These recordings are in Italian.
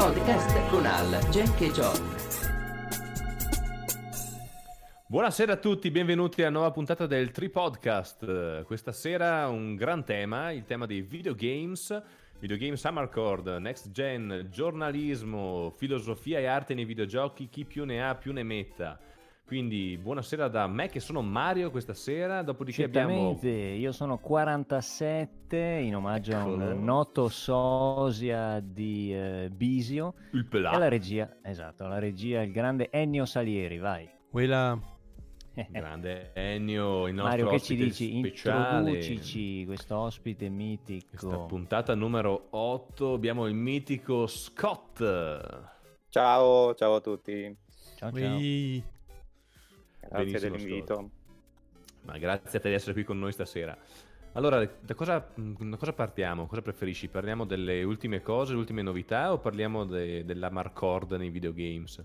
Podcast con Al, Jack e John. Buonasera a tutti, benvenuti alla nuova puntata del Tree Podcast. Questa sera un gran tema, il tema dei videogames, videogame Summer Cord, Next Gen, giornalismo, filosofia e arte nei videogiochi, chi più ne ha più ne metta. Quindi buonasera da me che sono Mario questa sera, dopodiché abbiamo... io sono 47 in omaggio Eccolo. a un noto sosia di eh, Bisio. Il E alla regia, esatto, alla regia il grande Ennio Salieri, vai. Quella Grande Ennio, il nostro Mario, che ci ospite dici? speciale. Introducici questo ospite mitico. Questa puntata numero 8 abbiamo il mitico Scott. Ciao, ciao a tutti, Ciao, ciao. Ui. Grazie Benissimo, dell'invito. Ma grazie a te di essere qui con noi stasera. Allora, da cosa, da cosa partiamo? Cosa preferisci? Parliamo delle ultime cose, le ultime novità o parliamo de- della Marcord nei videogames?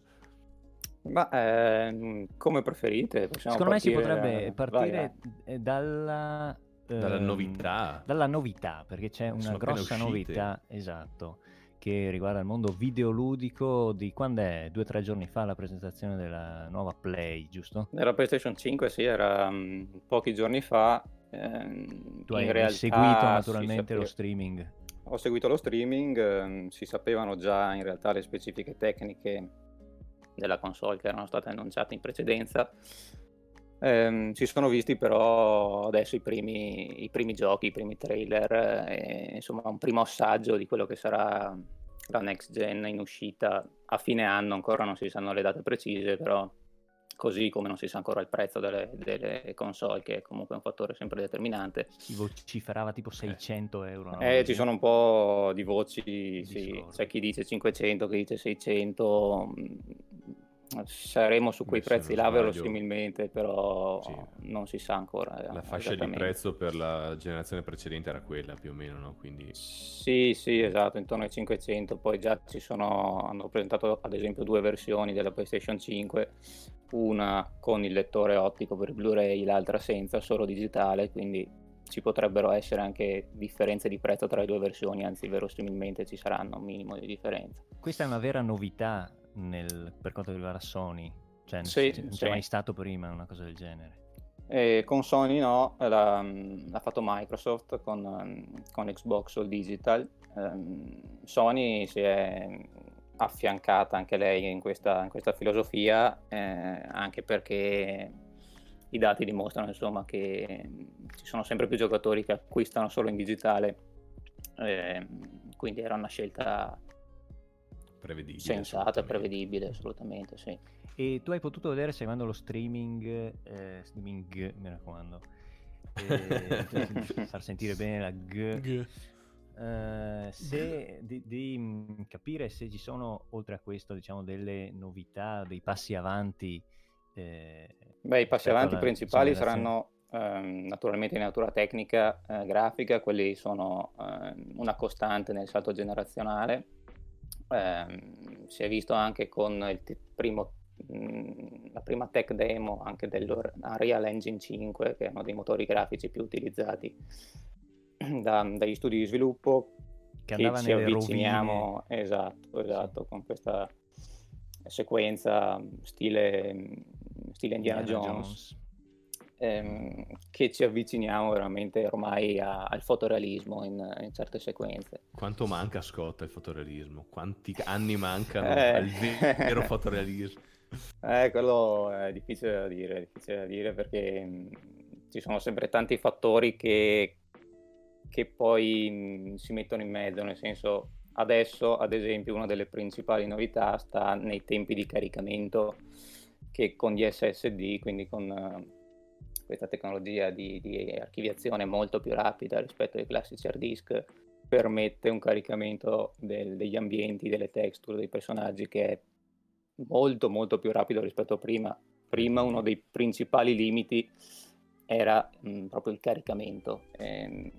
Ma ehm, come preferite? Possiamo Secondo me si partire- potrebbe vai, partire eh, dalla... Dalla ehm, novità. Dalla novità, perché c'è una Sono grossa novità, esatto, che riguarda il mondo videoludico di quando è? Due o tre giorni fa la presentazione della nuova Play, giusto? Nella PlayStation 5 sì, era mm, pochi giorni fa. ehm, Tu hai realtà seguito naturalmente lo streaming. Ho seguito lo streaming, ehm, si sapevano già in realtà le specifiche tecniche della console che erano state annunciate in precedenza. Ehm, si sono visti però adesso i primi, i primi giochi, i primi trailer, eh, e, insomma un primo assaggio di quello che sarà la next gen in uscita a fine anno, ancora non si sanno le date precise, però così come non si sa ancora il prezzo delle, delle console, che è comunque un fattore sempre determinante. Si vociferava tipo 600 euro. no? Eh, ci sono un po' di voci, sì. Discordi. c'è chi dice 500, chi dice 600, mm, saremo su quei prezzi là verosimilmente, però Sì. non si sa ancora. eh, La fascia di prezzo per la generazione precedente era quella più o meno, no? Quindi Sì, sì, esatto, intorno ai 500, poi già ci sono, hanno presentato ad esempio due versioni della PlayStation 5, una con il lettore ottico per Blu-ray, l'altra senza, solo digitale, quindi ci potrebbero essere anche differenze di prezzo tra le due versioni, anzi verosimilmente ci saranno un minimo di differenza. Questa è una vera novità nel- per quanto riguarda Sony. Cioè, non Sì, c'è- non sì. c'è mai stato prima una cosa del genere. E con Sony no, l'ha, l'ha fatto Microsoft con, ehm, con Xbox All Digital. Ehm, Sony si è affiancata anche lei in questa, in questa filosofia, eh, anche perché i dati dimostrano insomma, che ci sono sempre più giocatori che acquistano solo in digitale, ehm, quindi era una scelta prevedibile. sensata, assolutamente. prevedibile, assolutamente sì. E tu hai potuto vedere seguendo lo streaming, eh, streaming, mi raccomando, eh, far sentire bene la G, G. eh, se, di, di, capire se ci sono, oltre a questo, diciamo, delle novità, dei passi avanti. eh, Beh, i passi avanti principali saranno ehm, naturalmente di natura tecnica, eh, grafica, quelli sono ehm, una costante nel salto generazionale. Ehm, si è visto anche con il t- primo, mh, la prima tech demo anche dell'Unreal Engine 5, che è uno dei motori grafici più utilizzati da- dagli studi di sviluppo, che andava ci avviciniamo, esatto, esatto, con questa sequenza stile, stile Indiana, Jones, ehm, che ci avviciniamo veramente ormai a- al fotorealismo in, in certe sequenze. Quanto manca Scott al fotorealismo? Quanti anni mancano Eh. al vero fotorealismo? Eh, quello è difficile da dire, difficile da dire perché mh, ci sono sempre tanti fattori che, che poi mh, si mettono in mezzo, nel senso adesso ad esempio una delle principali novità sta nei tempi di caricamento che con gli SSD, quindi con questa tecnologia di, di archiviazione molto più rapida rispetto ai classici hard disk, permette un caricamento del- degli ambienti, delle texture, dei personaggi che è molto molto più rapido rispetto a prima. Prima uno dei principali limiti era mh, proprio il caricamento. Ehm,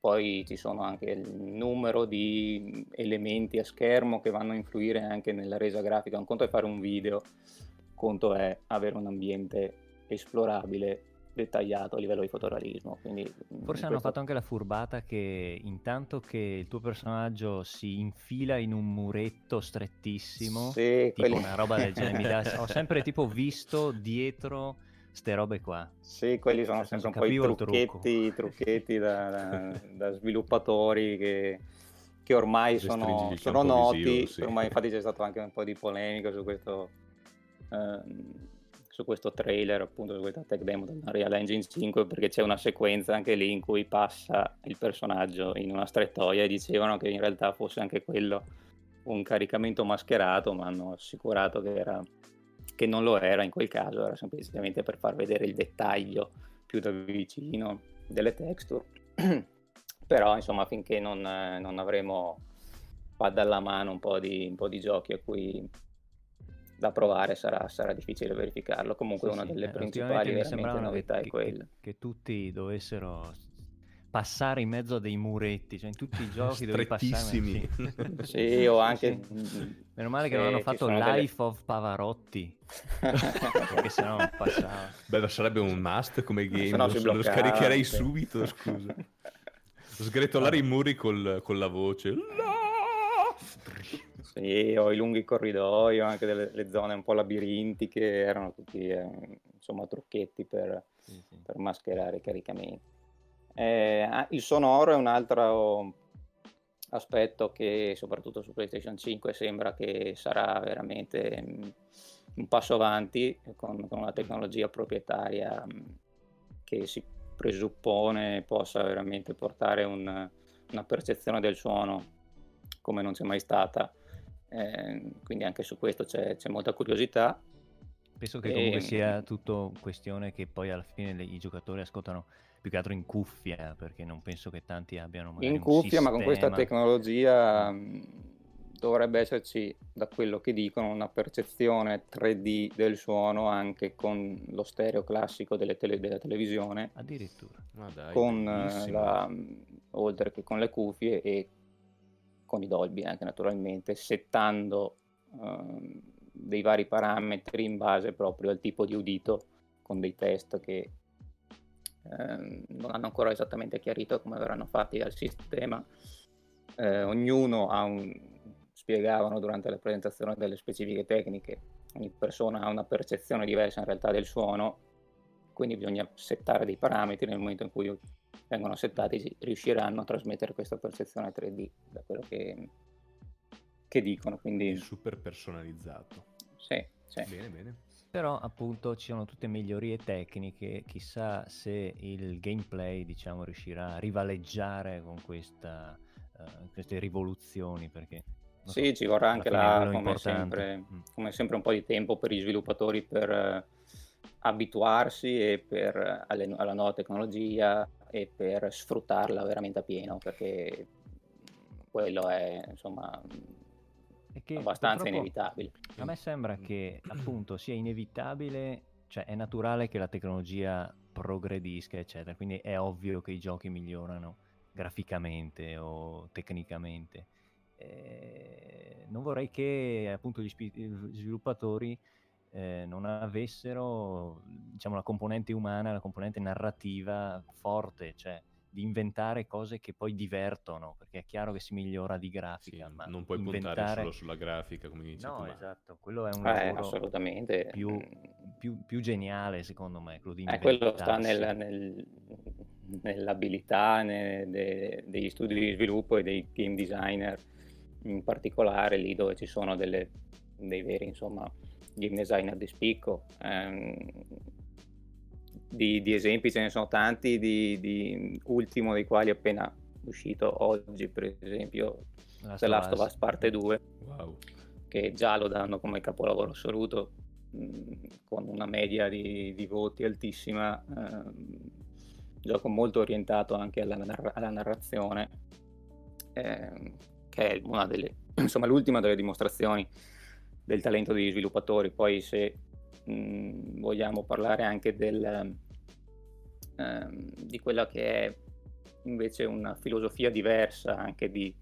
poi ci sono anche il numero di elementi a schermo che vanno a influire anche nella resa grafica. Un conto è fare un video, conto è avere un ambiente esplorabile dettagliato a livello di fotorealismo. Quindi, mm, Forse hanno fatto anche la furbata che intanto che il tuo personaggio si infila in un muretto strettissimo, sì, tipo quelli... una roba del genere, ho sempre tipo visto dietro ste robe qua. Sì, quelli sono sempre un po' i trucchetti, trucchetti da, da, da, sviluppatori che, che ormai sono, sono noti, visivo, sì. ormai infatti c'è stato anche un po' di polemica su questo, ehm, su questo trailer, appunto su questa tech demo dell'Unreal Engine 5, perché c'è una sequenza anche lì in cui passa il personaggio in una strettoia e dicevano che in realtà fosse anche quello un caricamento mascherato, ma hanno assicurato che era che non lo era in quel caso, era semplicemente per far vedere il dettaglio più da vicino delle texture. Però insomma finché non, non avremo vada alla mano un po, di, un po' di giochi a cui da provare sarà, sarà difficile verificarlo. Comunque sì, una delle sì, principali novità che, è quella. Che, che tutti dovessero passare in mezzo a dei muretti, cioè in tutti i giochi devi passare. Sì. sì, o anche... Meno male che non hanno fatto Life delle... of Pavarotti, perché sennò non passava. Beh, sarebbe un must come game, lo, lo scaricherei subito, scusa. Sgretolare i muri col, con la voce. Sì, o i lunghi corridoi, o anche delle, delle zone un po' labirintiche, erano tutti eh, insomma trucchetti per, sì, sì. per mascherare i caricamenti. Eh, ah, il sonoro è un altro aspetto che soprattutto su PlayStation 5 sembra che sarà veramente mm, un passo avanti con, con una tecnologia proprietaria mm, che si presuppone possa veramente portare un, una percezione del suono come non c'è mai stata. Eh, quindi anche su questo c'è, c'è molta curiosità. Penso che comunque e... sia tutto questione che poi alla fine i giocatori ascoltano più che altro in cuffia, perché non penso che tanti abbiano magari In cuffia, sistema... ma con questa tecnologia mm, dovrebbe esserci, da quello che dicono, una percezione 3D del suono anche con lo stereo classico delle tele, della televisione. Addirittura. Dai, con eh, la, mm, oltre che con le cuffie e con i Dolby anche naturalmente, settando uh, dei vari parametri in base proprio al tipo di udito con dei test che eh, non hanno ancora esattamente chiarito come verranno fatti dal sistema. Eh, ognuno ha un, spiegavano durante la presentazione delle specifiche tecniche, ogni persona ha una percezione diversa in realtà del suono, quindi bisogna settare dei parametri nel momento in cui vengono settati riusciranno a trasmettere questa percezione 3D da quello che, che dicono. Quindi... Super personalizzato. Sì, sì. Bene, bene. Però appunto ci sono tutte migliorie tecniche, chissà se il gameplay diciamo riuscirà a rivaleggiare con questa, uh, queste rivoluzioni perché... Sì, so, ci vorrà anche là, come sempre, mm. come sempre, un po' di tempo per gli sviluppatori per uh, abituarsi e per, alle, alla nuova tecnologia e per sfruttarla veramente a pieno perché quello è insomma abbastanza inevitabile. A me sembra che appunto sia inevitabile, cioè è naturale che la tecnologia progredisca, eccetera, quindi è ovvio che i giochi migliorano graficamente o tecnicamente. Eh, non vorrei che appunto gli sviluppatori eh, non avessero diciamo la componente umana, la componente narrativa forte, cioè di inventare cose che poi divertono, perché è chiaro che si migliora di grafica, sì, ma non puoi inventare... puntare solo sulla grafica come dici no, tu. No, esatto, quello è un eh, assolutamente. Più, più, più, geniale secondo me, quello di eh, quello sta nel, nel, nell'abilità ne, de, degli studi di sviluppo e dei game designer, in particolare lì dove ci sono delle, dei veri, insomma, game designer di spicco. Ehm, di, di, esempi ce ne sono tanti, di, di, ultimo dei quali è appena uscito oggi, per esempio, The Last of Us Parte 2, wow. che già lo danno come capolavoro assoluto, mh, mm, con una media di, di voti altissima, eh, gioco molto orientato anche alla, narra- alla narrazione, eh, che è una delle, insomma, l'ultima delle dimostrazioni del talento degli sviluppatori. Poi se mh, vogliamo parlare anche del, ehm, di quella che è invece una filosofia diversa anche di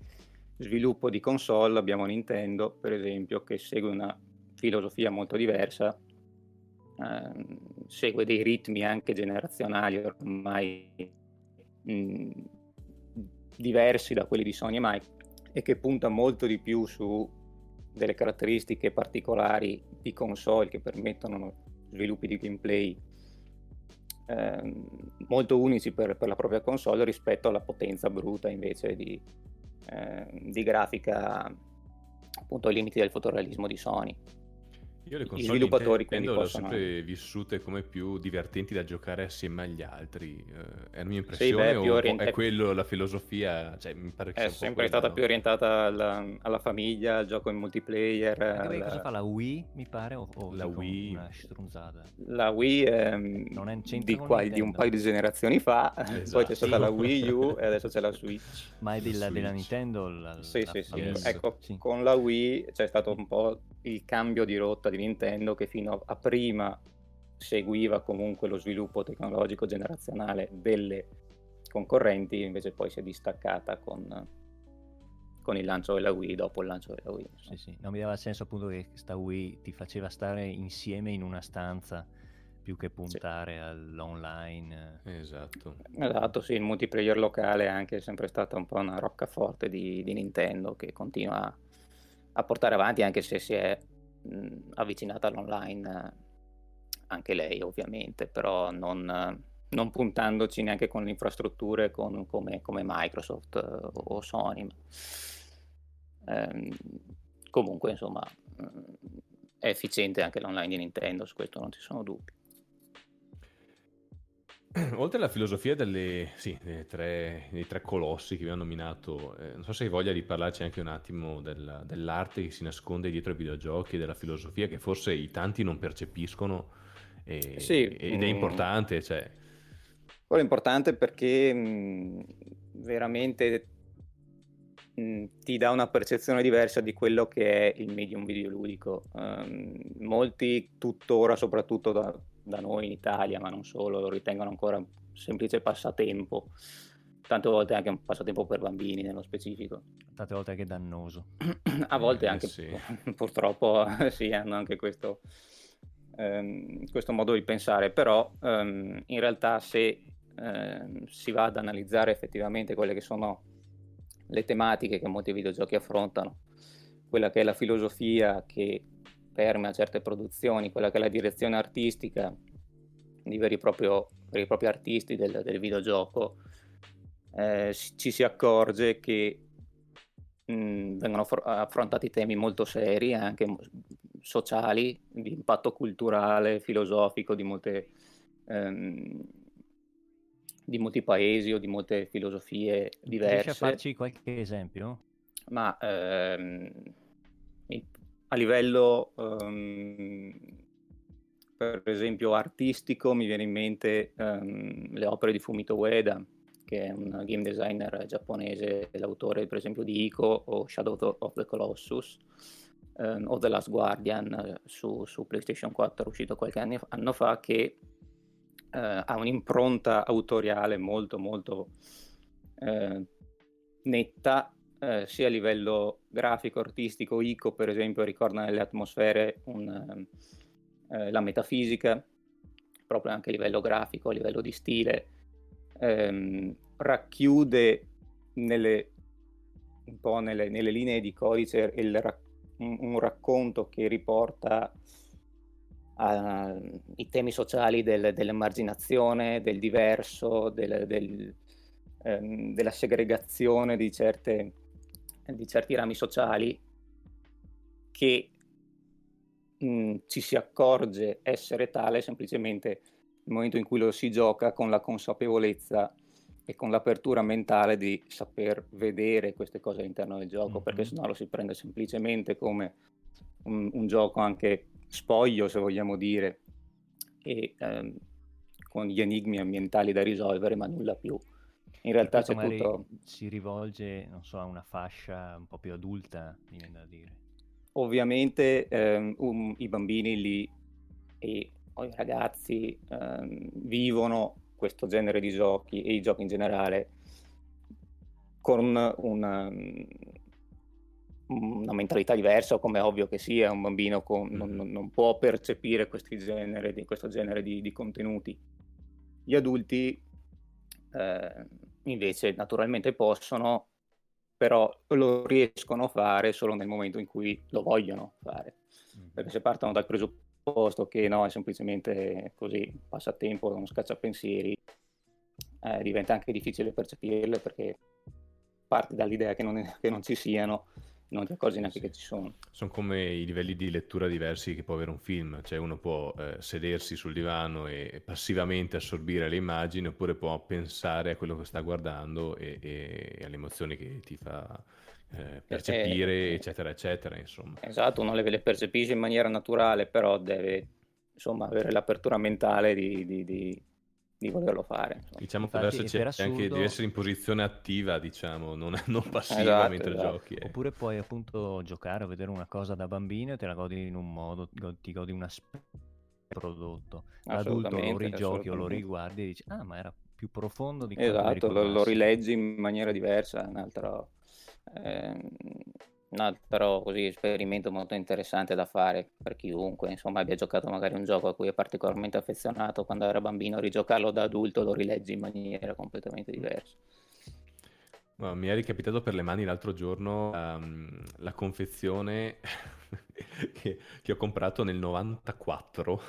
sviluppo di console, abbiamo Nintendo per esempio che segue una filosofia molto diversa ehm, segue dei ritmi anche generazionali ormai mh, diversi da quelli di Sony e Mike e che punta molto di più su delle caratteristiche particolari di console che permettono sviluppi di gameplay ehm, molto unici per, per, la propria console rispetto alla potenza bruta invece di, ehm, di grafica appunto ai limiti del fotorealismo di Sony. Io le console sviluppatori Nintendo le ho sempre vissute come più divertenti da giocare assieme agli altri. Eh, è la mia impressione sì, beh, o orient... è quello la filosofia? Cioè, mi pare che è sempre stata no? più orientata alla, alla, famiglia, al gioco in multiplayer. Alla... Cosa fa la Wii, mi pare? O, o la Wii. Una strunzata? La Wii è, non è di, qua, di, un paio di generazioni fa, esatto. poi c'è stata la Wii U e adesso c'è la Switch. Ma è della, della Nintendo? La, sì, la sì, sì. Ecco, sì. con la Wii c'è stato un po' il cambio di rotta di Nintendo che fino a prima seguiva comunque lo sviluppo tecnologico generazionale delle concorrenti, invece poi si è distaccata con, con il lancio della Wii dopo il lancio della Wii. Sì, sì. Non mi dava senso appunto che questa Wii ti faceva stare insieme in una stanza più che puntare sì. all'online. Esatto. Esatto, sì, il multiplayer locale è anche sempre stata un po' una roccaforte di, di Nintendo che continua a portare avanti anche se si è mh, avvicinata all'online eh, anche lei ovviamente, però non, non puntandoci neanche con le infrastrutture con, come, come, Microsoft eh, o Sony. Ehm, comunque insomma è efficiente anche l'online di Nintendo, su questo non ci sono dubbi. Oltre alla filosofia delle, sì, dei, tre, dei, tre, colossi che vi ho nominato, eh, non so se hai voglia di parlarci anche un attimo della, dell'arte che si nasconde dietro ai videogiochi, della filosofia che forse i tanti non percepiscono e, sì, ed è mm. importante. Cioè. Quello è importante perché mh, mm, veramente mh, mm, ti dà una percezione diversa di quello che è il medium videoludico. Um, molti tuttora, soprattutto da da noi in Italia, ma non solo, lo ritengono ancora un semplice passatempo, tante volte anche un passatempo per bambini nello specifico. Tante volte anche dannoso. A volte eh, anche, sì. purtroppo, sì, hanno anche questo, ehm, questo, modo di pensare, però ehm, in realtà se ehm, si va ad analizzare effettivamente quelle che sono le tematiche che molti videogiochi affrontano, quella che è la filosofia che permea certe produzioni, quella che è la direzione artistica di veri e, proprio, veri e propri artisti del, del videogioco, eh, ci si accorge che mh, vengono affrontati temi molto seri, anche sociali, di impatto culturale, filosofico di, molte, ehm, di molti paesi o di molte filosofie diverse. Riesci a farci qualche esempio? Ma ehm, a livello, um, per esempio, artistico, mi viene in mente um, le opere di Fumito Ueda, che è un game designer giapponese, l'autore per esempio di Ico o Shadow of the Colossus um, o The Last Guardian eh, su, su, PlayStation 4 uscito qualche anno, anno fa che uh, ha un'impronta autoriale molto molto uh, netta eh, sia a livello grafico, artistico, ICO per esempio ricorda nelle atmosfere un, ehm, eh, la metafisica, proprio anche a livello grafico, a livello di stile, ehm, racchiude nelle, un po' nelle, nelle linee di codice il, un, racconto che riporta ai temi sociali del, dell'emarginazione, del diverso, del, del, ehm, della segregazione di certe di certi rami sociali che mh, ci si accorge essere tale semplicemente nel momento in cui lo si gioca con la consapevolezza e con l'apertura mentale di saper vedere queste cose all'interno del gioco, mm-hmm. perché sennò lo si prende semplicemente come un, un gioco anche spoglio, se vogliamo dire, e ehm, con gli enigmi ambientali da risolvere, ma nulla più in realtà c'è tutto... Si rivolge, non so, a una fascia un po' più adulta, mi viene da dire. Ovviamente ehm, um, i bambini lì e o i ragazzi ehm, vivono questo genere di giochi e i giochi in generale con una, una mentalità diversa, come è ovvio che sia, un bambino con, non, non, può percepire genere di, questo genere di, di, contenuti. Gli adulti eh, invece naturalmente possono, però lo riescono a fare solo nel momento in cui lo vogliono fare. Mm. Perché se partono dal presupposto che no, è semplicemente così, passatempo, uno scacciapensieri, eh, diventa anche difficile percepirle perché parti dall'idea che non, che non ci siano non ti accorgi neanche che ci sono. Sono come i livelli di lettura diversi che può avere un film, cioè uno può eh, sedersi sul divano e passivamente assorbire le immagini oppure può pensare a quello che sta guardando e, e, alle emozioni che ti fa eh, percepire, eh, eccetera, eccetera. Insomma. Esatto, uno le, le percepisce in maniera naturale, però deve insomma, avere l'apertura mentale di, di, di di volerlo fare. Insomma. Diciamo Infatti, che adesso c'è assurdo... anche di essere in posizione attiva, diciamo, non, non passiva esatto, mentre esatto. giochi. Eh. Oppure puoi appunto giocare o vedere una cosa da bambino e te la godi in un modo, ti godi un aspetto prodotto. L'adulto lo rigiochi o lo riguardi e dici, ah ma era più profondo di quello Esatto, lo, lo, rileggi in maniera diversa, un altro... Eh, un altro così, esperimento molto interessante da fare per chiunque insomma abbia giocato magari un gioco a cui è particolarmente affezionato quando era bambino, rigiocarlo da adulto lo rileggi in maniera completamente diversa. No, mi è ricapitato per le mani l'altro giorno um, la confezione che, che, ho comprato nel 94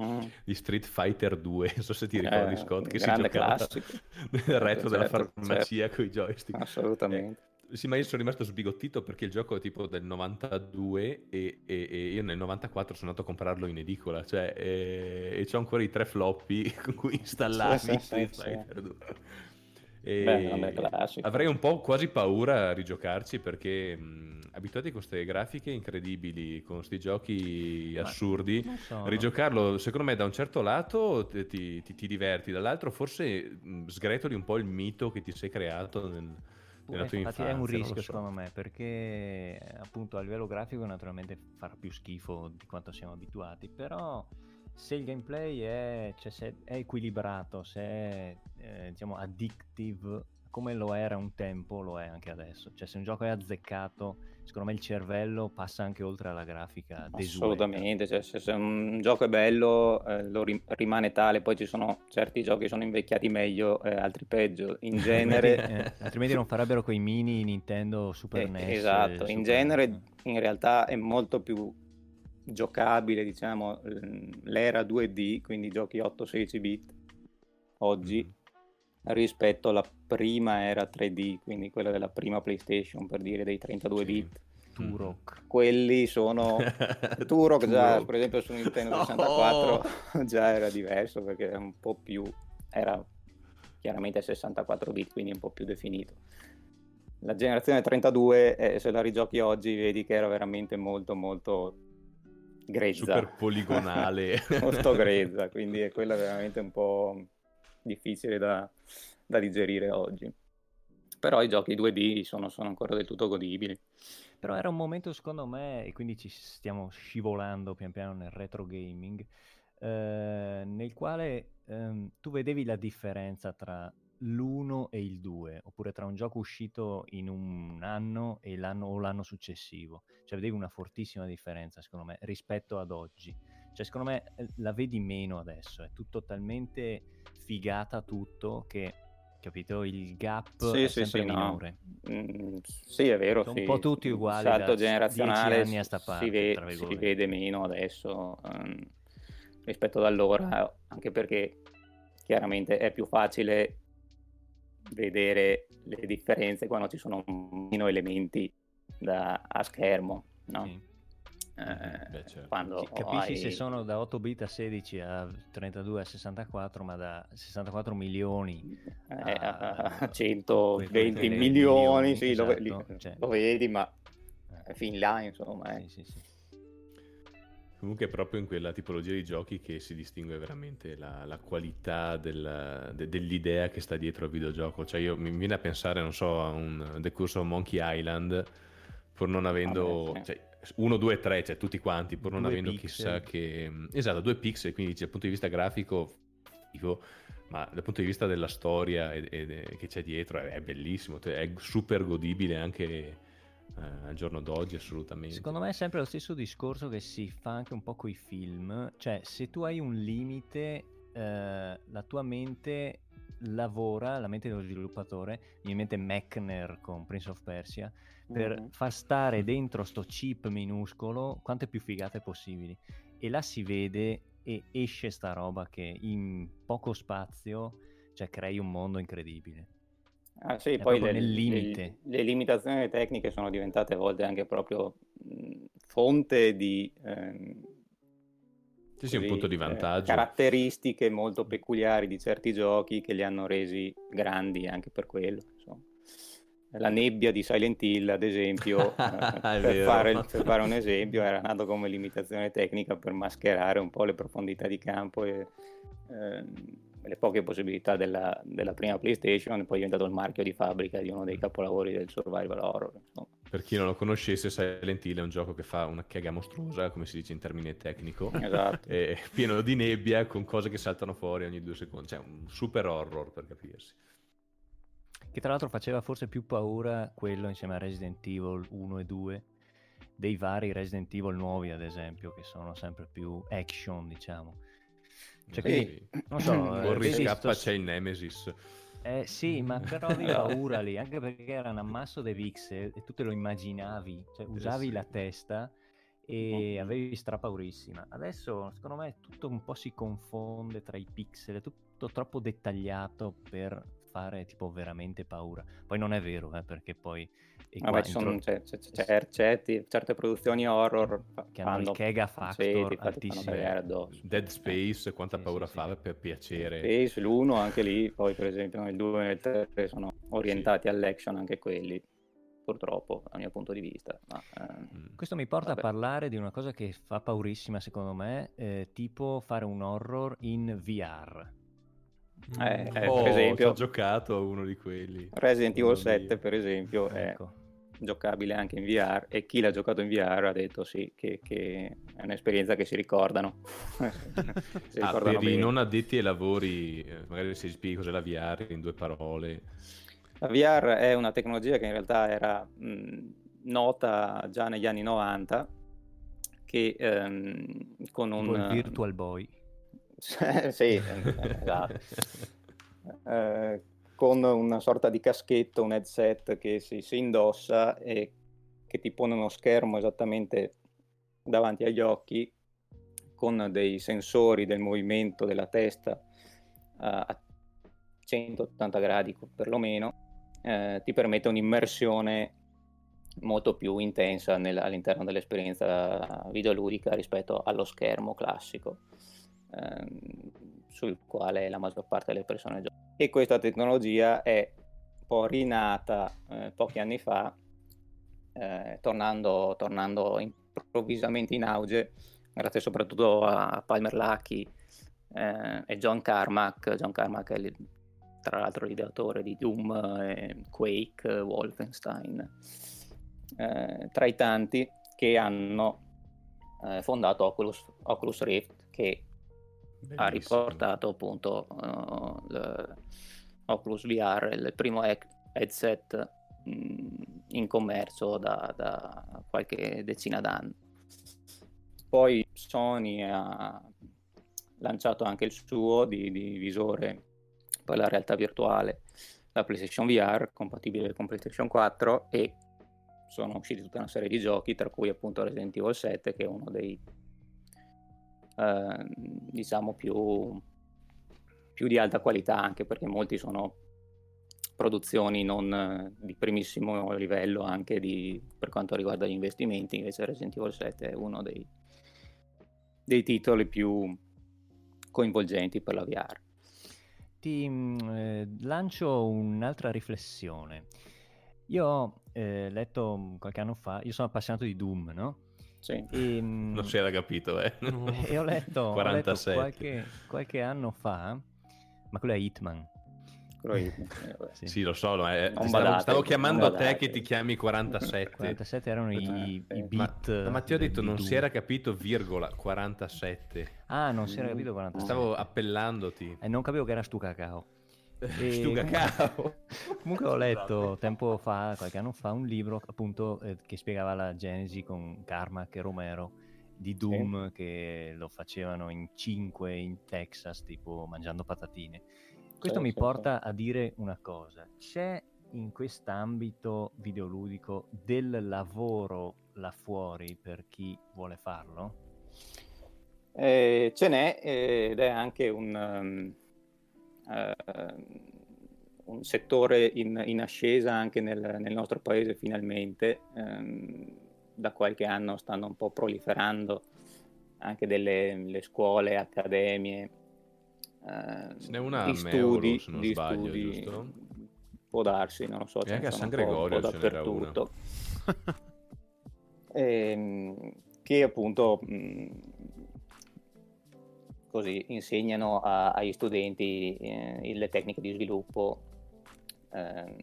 mm. di Street Fighter 2. Non so se ti ricordi, eh, Scott, che si giocava classico. nel retro certo, della farmacia certo. con i joystick. Assolutamente. Eh, sì, ma io sono rimasto sbigottito perché il gioco è tipo del 92 e, e, e io nel 94 sono andato a comprarlo in edicola, cioè, e, e ho ancora i tre floppy con cui installarmi sì, sì, sì, e Beh, avrei un po' quasi paura a rigiocarci perché mh, abituati a queste grafiche incredibili, con questi giochi ma assurdi, so, rigiocarlo secondo me da un certo lato ti, ti, ti diverti, dall'altro forse mh, sgretoli un po' il mito che ti sei creato nel nella tua infatti infanzia, è un rischio so. secondo me perché appunto a livello grafico naturalmente farà più schifo di quanto siamo abituati però se il gameplay è, cioè, se è equilibrato se è eh, diciamo addictive come lo era un tempo, lo è anche adesso. Cioè, se un gioco è azzeccato, secondo me il cervello passa anche oltre alla grafica. Assolutamente, cioè, se, se, un gioco è bello, eh, lo ri- rimane tale. Poi ci sono certi giochi che sono invecchiati meglio, eh, altri peggio. In genere, eh, altrimenti non farebbero quei mini Nintendo Super eh, NES. Esatto, Super in genere, in realtà è molto più giocabile, diciamo, l'era 2D, quindi giochi 8-16 bit oggi. Mm rispetto alla prima era 3D, quindi quella della prima PlayStation per dire dei 32 bit. Turok. Quelli sono Turok già, per esempio su Nintendo 64 oh. già era diverso perché era un po' più era chiaramente 64 bit, quindi un po' più definito. La generazione 32, eh, se la rigiochi oggi, vedi che era veramente molto molto grezza. Super poligonale. molto grezza, quindi è quella veramente un po' difficile da, da digerire oggi. Però i giochi 2D sono, sono ancora del tutto godibili. Però era un momento, secondo me, e quindi ci stiamo scivolando pian piano nel retro gaming, eh, nel quale ehm, tu vedevi la differenza tra l'1 e il 2, oppure tra un gioco uscito in un anno e l'anno, o l'anno successivo. Cioè vedevi una fortissima differenza, secondo me, rispetto ad oggi. Cioè, secondo me eh, la vedi meno adesso, è tutto talmente figata tutto che capito? Il gap sì, è sì, sì, minore. No. Mm, sì, è vero. Sono sì. un po' tutti uguali. Il salto generazionale anni a sta parte, si, vede, si vede meno adesso um, rispetto ad allora, anche perché chiaramente è più facile vedere le differenze quando ci sono meno elementi da, a schermo. No? Sì. Eh, Beh, certo. quando capisci hai... se sono da 8 bit a 16 a 32 a 64 ma da 64 milioni eh, a, 120 milioni, milioni sì, esatto, lo, cioè... lo, vedi ma eh. fin là insomma eh. sì, sì, sì. Comunque è proprio in quella tipologia di giochi che si distingue veramente la, la qualità del, de, dell'idea che sta dietro al videogioco. Cioè io mi viene a pensare, non so, a un The Curse of Monkey Island, pur non avendo... Ah, cioè, 1, 2, 3, cioè tutti quanti, pur non due avendo pixel. chissà che... Esatto, due pixel, quindi dal punto di vista grafico, ma dal punto di vista della storia e, e, che c'è dietro è, è bellissimo, cioè, è super godibile anche eh, al giorno d'oggi assolutamente. Secondo me è sempre lo stesso discorso che si fa anche un po' con i film, cioè se tu hai un limite, eh, la tua mente lavora, la mente dello sviluppatore, mi mente Mechner con Prince of Persia, per Mhm. far stare dentro sto chip minuscolo quante più figate possibili. E là si vede e esce sta roba che in poco spazio cioè, crei un mondo incredibile. Ah, sì, È poi le, nel le- limite. le limitazioni tecniche sono diventate a volte anche proprio mh, fonte di ehm, Sì, sì, un punto di eh, vantaggio. caratteristiche molto peculiari di certi giochi che li hanno resi grandi anche per quello. insomma. La nebbia di Silent Hill, ad esempio, eh, per, fare, per fare un esempio, era nato come limitazione tecnica per mascherare un po' le profondità di campo e ehm, le poche possibilità della, della prima PlayStation, e poi è diventato il marchio di fabbrica di uno dei capolavori del survival horror. insomma. Per chi non lo conoscesse, Silent Hill è un gioco che fa una chiega mostruosa, come si dice in termine tecnico, Esatto. pieno di nebbia con cose che saltano fuori ogni due secondi. Cioè, un super horror per capirsi. Che tra l'altro faceva forse più paura quello insieme a Resident Evil 1 e 2 dei vari Resident Evil nuovi, ad esempio, che sono sempre più action, diciamo. Cioè, Sì. quindi, non so, eh, Corri, vedi scappa, sto- c'è il Nemesis. Eh sì, ma però di paura lì, anche perché era un ammasso di pixel e tu te lo immaginavi, cioè usavi sì. la testa e avevi strapaurissima. Adesso secondo me tutto un po' si confonde tra i pixel, è tutto troppo dettagliato per fare tipo veramente paura. Poi non è vero, eh, perché poi... Vabbè, ci sono intro- c'è- c'è- c'è- certi- certe produzioni horror che hanno il fanno Kega sì, Factor fanno altissimo. Dead Space, quanta Sì, paura sì, fa sì. per piacere. Space, l'1 anche lì, poi per esempio nel 2 e nel 3 sono orientati all'action anche quelli, purtroppo dal mio punto di vista. Ma, ehm, Mm. Questo mi porta Vabbè. a parlare di una cosa che fa paurissima secondo me, eh, tipo fare un horror in VR. Eh, eh, oh, per esempio- ho giocato a uno di quelli. Resident Evil Mamma 7 mia. per esempio è Ecco. giocabile anche in VR e chi l'ha giocato in VR ha detto sì, che, che è un'esperienza che si ricordano. si Ah, ricordano per i bene. non addetti ai lavori, eh, magari si spieghi cos'è la VR in due parole. La VR è una tecnologia che in realtà era mh, nota già negli anni 90 che ehm, con Tipo un il Virtual Boy. sì, esatto. Eh, con una sorta di caschetto, un headset che si, si indossa e che ti pone uno schermo esattamente davanti agli occhi con dei sensori del movimento della testa eh, a 180 gradi perlomeno, eh, ti permette un'immersione molto più intensa nel- all'interno dell'esperienza videoludica rispetto allo schermo classico ehm, sul quale la maggior parte delle persone gioca. E questa tecnologia è un po' rinata eh, pochi anni fa, eh, tornando, tornando improvvisamente in auge, grazie soprattutto a Palmer Luckey eh, e John Carmack. John Carmack è tra l'altro l'ideatore di Doom, Quake, Wolfenstein, eh, tra i tanti che hanno eh, fondato Oculus, Oculus Rift, che ha riportato appunto uh, Oculus VR, il primo headset mh, in commercio da, da qualche decina d'anni. Poi Sony ha lanciato anche il suo di, di visore per la realtà virtuale, la PlayStation VR, compatibile con PlayStation 4 e sono usciti tutta una serie di giochi, tra cui appunto Resident Evil 7, che è uno dei eh, diciamo più, più di alta qualità, anche perché molti sono produzioni non eh, di primissimo livello anche di, per quanto riguarda gli investimenti, invece Resident Evil 7 è uno dei, dei titoli più coinvolgenti per la VR. Ti mm, eh, lancio un'altra riflessione. Io ho eh, letto qualche anno fa, io sono appassionato di Doom, no? Sì. E, mm, Non si era capito, eh. e ho letto, ho letto 47. qualche, qualche anno fa, ma quello è Hitman. quello eh. Sì. Sì, lo so, no, eh, stavo, badate, stavo chiamando a te che ti chiami 47. 47 erano i, Eh, i ma- beat. Ma, ma ti ho detto, non si era capito, virgola, 47. Ah, non si era capito 47. Stavo appellandoti. E non capivo che era stu cacao. E... Cao. Comunque ho letto tempo fa, qualche anno fa, un libro appunto eh, che spiegava la genesi con Carmack e Romero di Doom sì. che lo facevano in 5 in Texas, tipo mangiando patatine. Questo sì, mi porta a dire una cosa. C'è in quest'ambito videoludico del lavoro là fuori per chi vuole farlo? Eh, ce n'è ed è anche un, um, un settore in, in, ascesa anche nel, nel, nostro paese finalmente. Um, da qualche anno stanno un po' proliferando anche delle scuole, accademie, uh, Ce n'è una di studi, Euro, se non sbaglio, studi, giusto? Può darsi, non lo so. E anche a San Gregorio un po' dappertutto. e, ehm, che appunto mh, così insegnano a, agli studenti eh, le tecniche di sviluppo eh,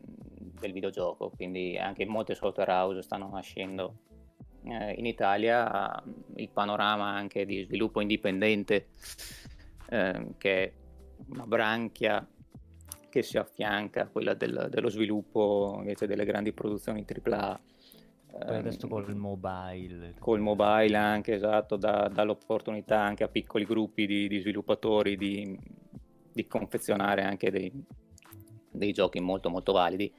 del videogioco, quindi anche molte software house stanno nascendo eh, in Italia, il panorama anche di sviluppo indipendente ehm, che è una branchia che si affianca a quella del, dello sviluppo invece delle grandi produzioni AAA poi adesso col ehm, mobile. Col mobile anche, esatto, dà, dà l'opportunità anche a piccoli gruppi di, di sviluppatori di, di, confezionare anche dei, dei, giochi molto molto validi.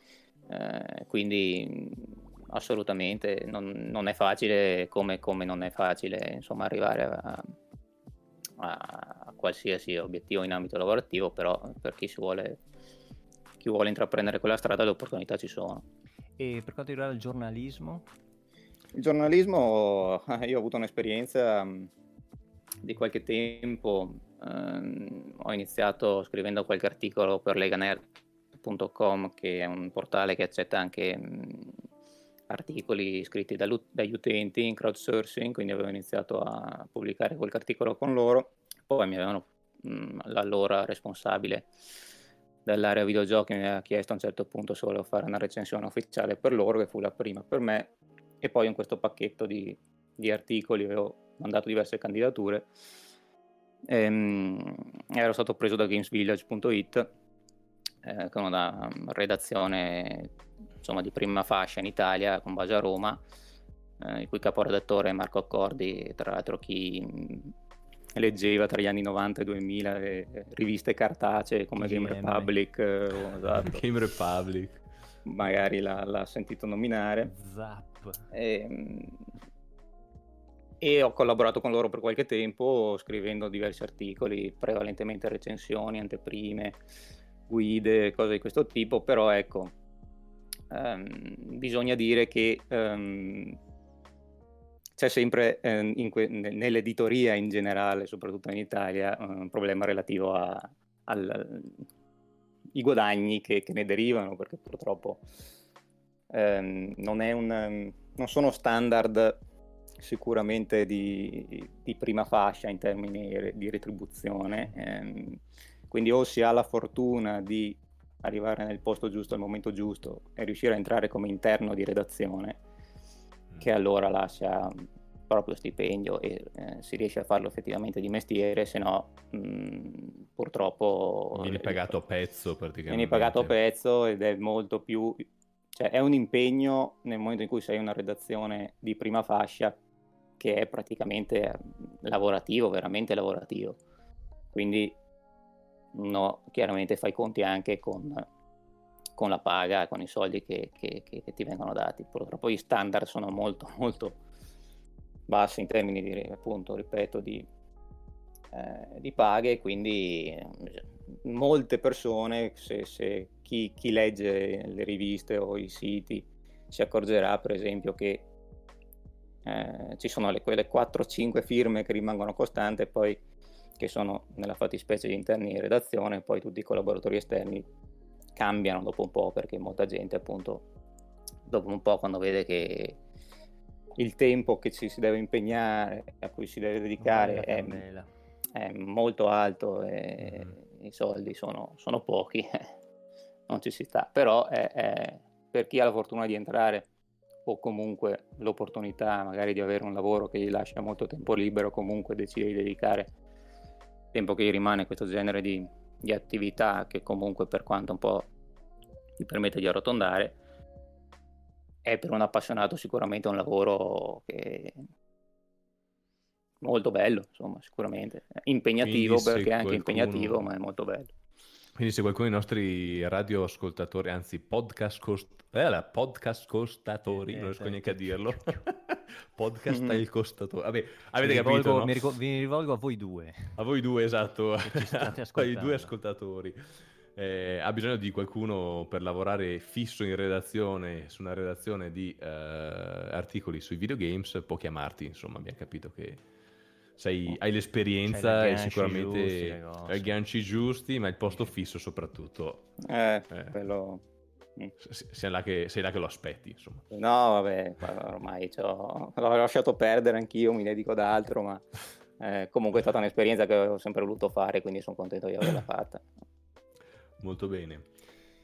Eh, quindi assolutamente non, non è facile come, come, non è facile insomma, arrivare a, a, a, qualsiasi obiettivo in ambito lavorativo, però per chi, vuole, chi vuole intraprendere quella strada le opportunità ci sono. E per quanto riguarda il giornalismo? Il giornalismo, io ho avuto un'esperienza mm, di qualche tempo, ehm, ho iniziato scrivendo qualche articolo per leganerd.com che è un portale che accetta anche mh, mm, articoli scritti dagli utenti in crowdsourcing, quindi avevo iniziato a pubblicare qualche articolo con loro, poi mi avevano mh, mm, l'allora responsabile dell'area videogiochi mi aveva chiesto a un certo punto se volevo fare una recensione ufficiale per loro, che fu la prima per me, e poi in questo pacchetto di, di articoli avevo mandato diverse candidature. Ehm, ero stato preso da gamesvillage.it, eh, è una redazione insomma, di prima fascia in Italia, con base a Roma, eh, il cui caporedattore è Marco Accordi, tra l'altro chi leggeva tra gli anni 90 e 2000 eh, riviste cartacee come Game Republic. Eh, esatto. Game Republic. Magari l'ha, l'ha sentito nominare. Zap. E, ehm, e ho collaborato con loro per qualche tempo scrivendo diversi articoli, prevalentemente recensioni, anteprime, guide, cose di questo tipo, però ecco, um, bisogna dire che um, c'è sempre eh, que- nell'editoria in generale, soprattutto in Italia, un problema relativo ai guadagni che, che, ne derivano, perché purtroppo ehm, non, un, non, sono standard sicuramente di, di, prima fascia in termini di retribuzione. Ehm, quindi o si ha la fortuna di arrivare nel posto giusto al momento giusto e riuscire a entrare come interno di redazione che allora lascia proprio stipendio e eh, si riesce a farlo effettivamente di mestiere, se no mh, purtroppo... Vieni pagato a pezzo praticamente. Vieni pagato a pezzo ed è molto più... cioè è un impegno nel momento in cui sei una redazione di prima fascia che è praticamente lavorativo, veramente lavorativo. Quindi no, chiaramente fai conti anche con con la paga, con i soldi che, che, che, ti vengono dati. Purtroppo gli standard sono molto, molto bassi in termini di, appunto, ripeto, di, eh, di paghe, quindi eh, molte persone, se, se chi, chi, legge le riviste o i siti, si accorgerà per esempio che eh, ci sono le, quelle 4-5 firme che rimangono costanti e poi che sono nella fattispecie di interni in redazione, poi tutti i collaboratori esterni cambiano dopo un po' perché molta gente appunto dopo un po' quando vede che il tempo che ci si deve impegnare, a cui si deve dedicare è, è, molto alto e mm. i soldi sono, sono pochi, non ci si sta, però è, è, per chi ha la fortuna di entrare o comunque l'opportunità magari di avere un lavoro che gli lascia molto tempo libero, comunque decide di dedicare tempo che gli rimane a questo genere di, di attività che comunque per quanto un po' ti permette di arrotondare, è per un appassionato sicuramente un lavoro che molto bello, insomma, sicuramente. Impegnativo perché è anche qualcuno... impegnativo, ma è molto bello. Quindi se qualcuno dei nostri radioascoltatori, anzi podcast, cost... eh, podcast costatori, eh, non riesco neanche a dirlo, podcast mm. il costatore. Vabbè, avete mi capito, rivolgo, no? mi, rivolgo, mi, rivolgo a voi due. A voi due, esatto, ai due ascoltatori. Eh, ha bisogno di qualcuno per lavorare fisso in redazione, su una redazione di eh, articoli sui videogames, può chiamarti, insomma, abbiamo capito che sei, hai l'esperienza e sicuramente hai i ganci giusti, ma il posto fisso soprattutto. Eh, eh. quello... Mm. Sei là, che, sei là che lo aspetti, insomma. No, vabbè, ormai l'ho lasciato perdere anch'io, mi dedico ad altro, ma eh, comunque è stata un'esperienza che ho sempre voluto fare, quindi sono contento di averla fatta. Molto bene.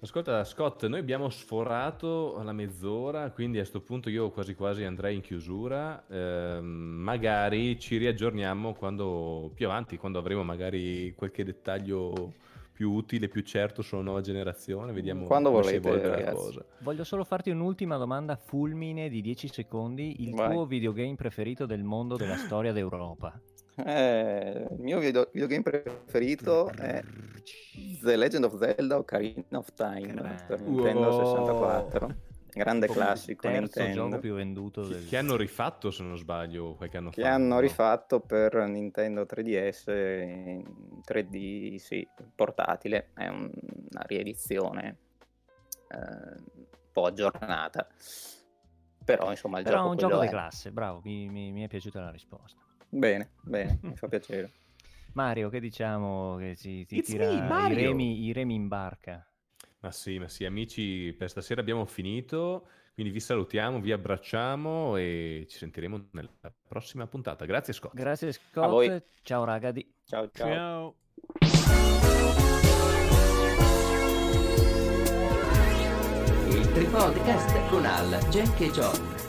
Ascolta Scott, noi abbiamo sforato la mezz'ora, quindi a questo punto io quasi quasi andrei in chiusura, eh, magari ci riaggiorniamo quando, più avanti, quando avremo magari qualche dettaglio più utile, più certo sulla nuova generazione, vediamo quando volete, volete la cosa. Voglio solo farti un'ultima domanda fulmine di 10 secondi, il Vai. tuo videogame preferito del mondo della storia d'Europa? Eh, il mio video, videogame preferito è The Legend of Zelda Ocarina of Time per Nintendo wow. 64. Grande Come classico il terzo Nintendo. gioco più venduto del... Che hanno rifatto, se non sbaglio, qualche anno che fa. Che hanno no? rifatto per Nintendo 3DS in 3D, sì, portatile. È un, una riedizione eh, un po' aggiornata. Però, insomma, il Però gioco è un gioco di classe, bravo, mi, mi, mi è piaciuta la risposta. Bene, bene, mi fa piacere. Mario, che diciamo che si, si tira i remi, i remi in barca? Ma sì, ma sì, amici, per stasera abbiamo finito, quindi vi salutiamo, vi abbracciamo e ci sentiremo nella prossima puntata. Grazie Scott. Grazie Scott, ciao ragazzi. Ciao ciao. ciao. Il Tripodcast con Al, Jack e John.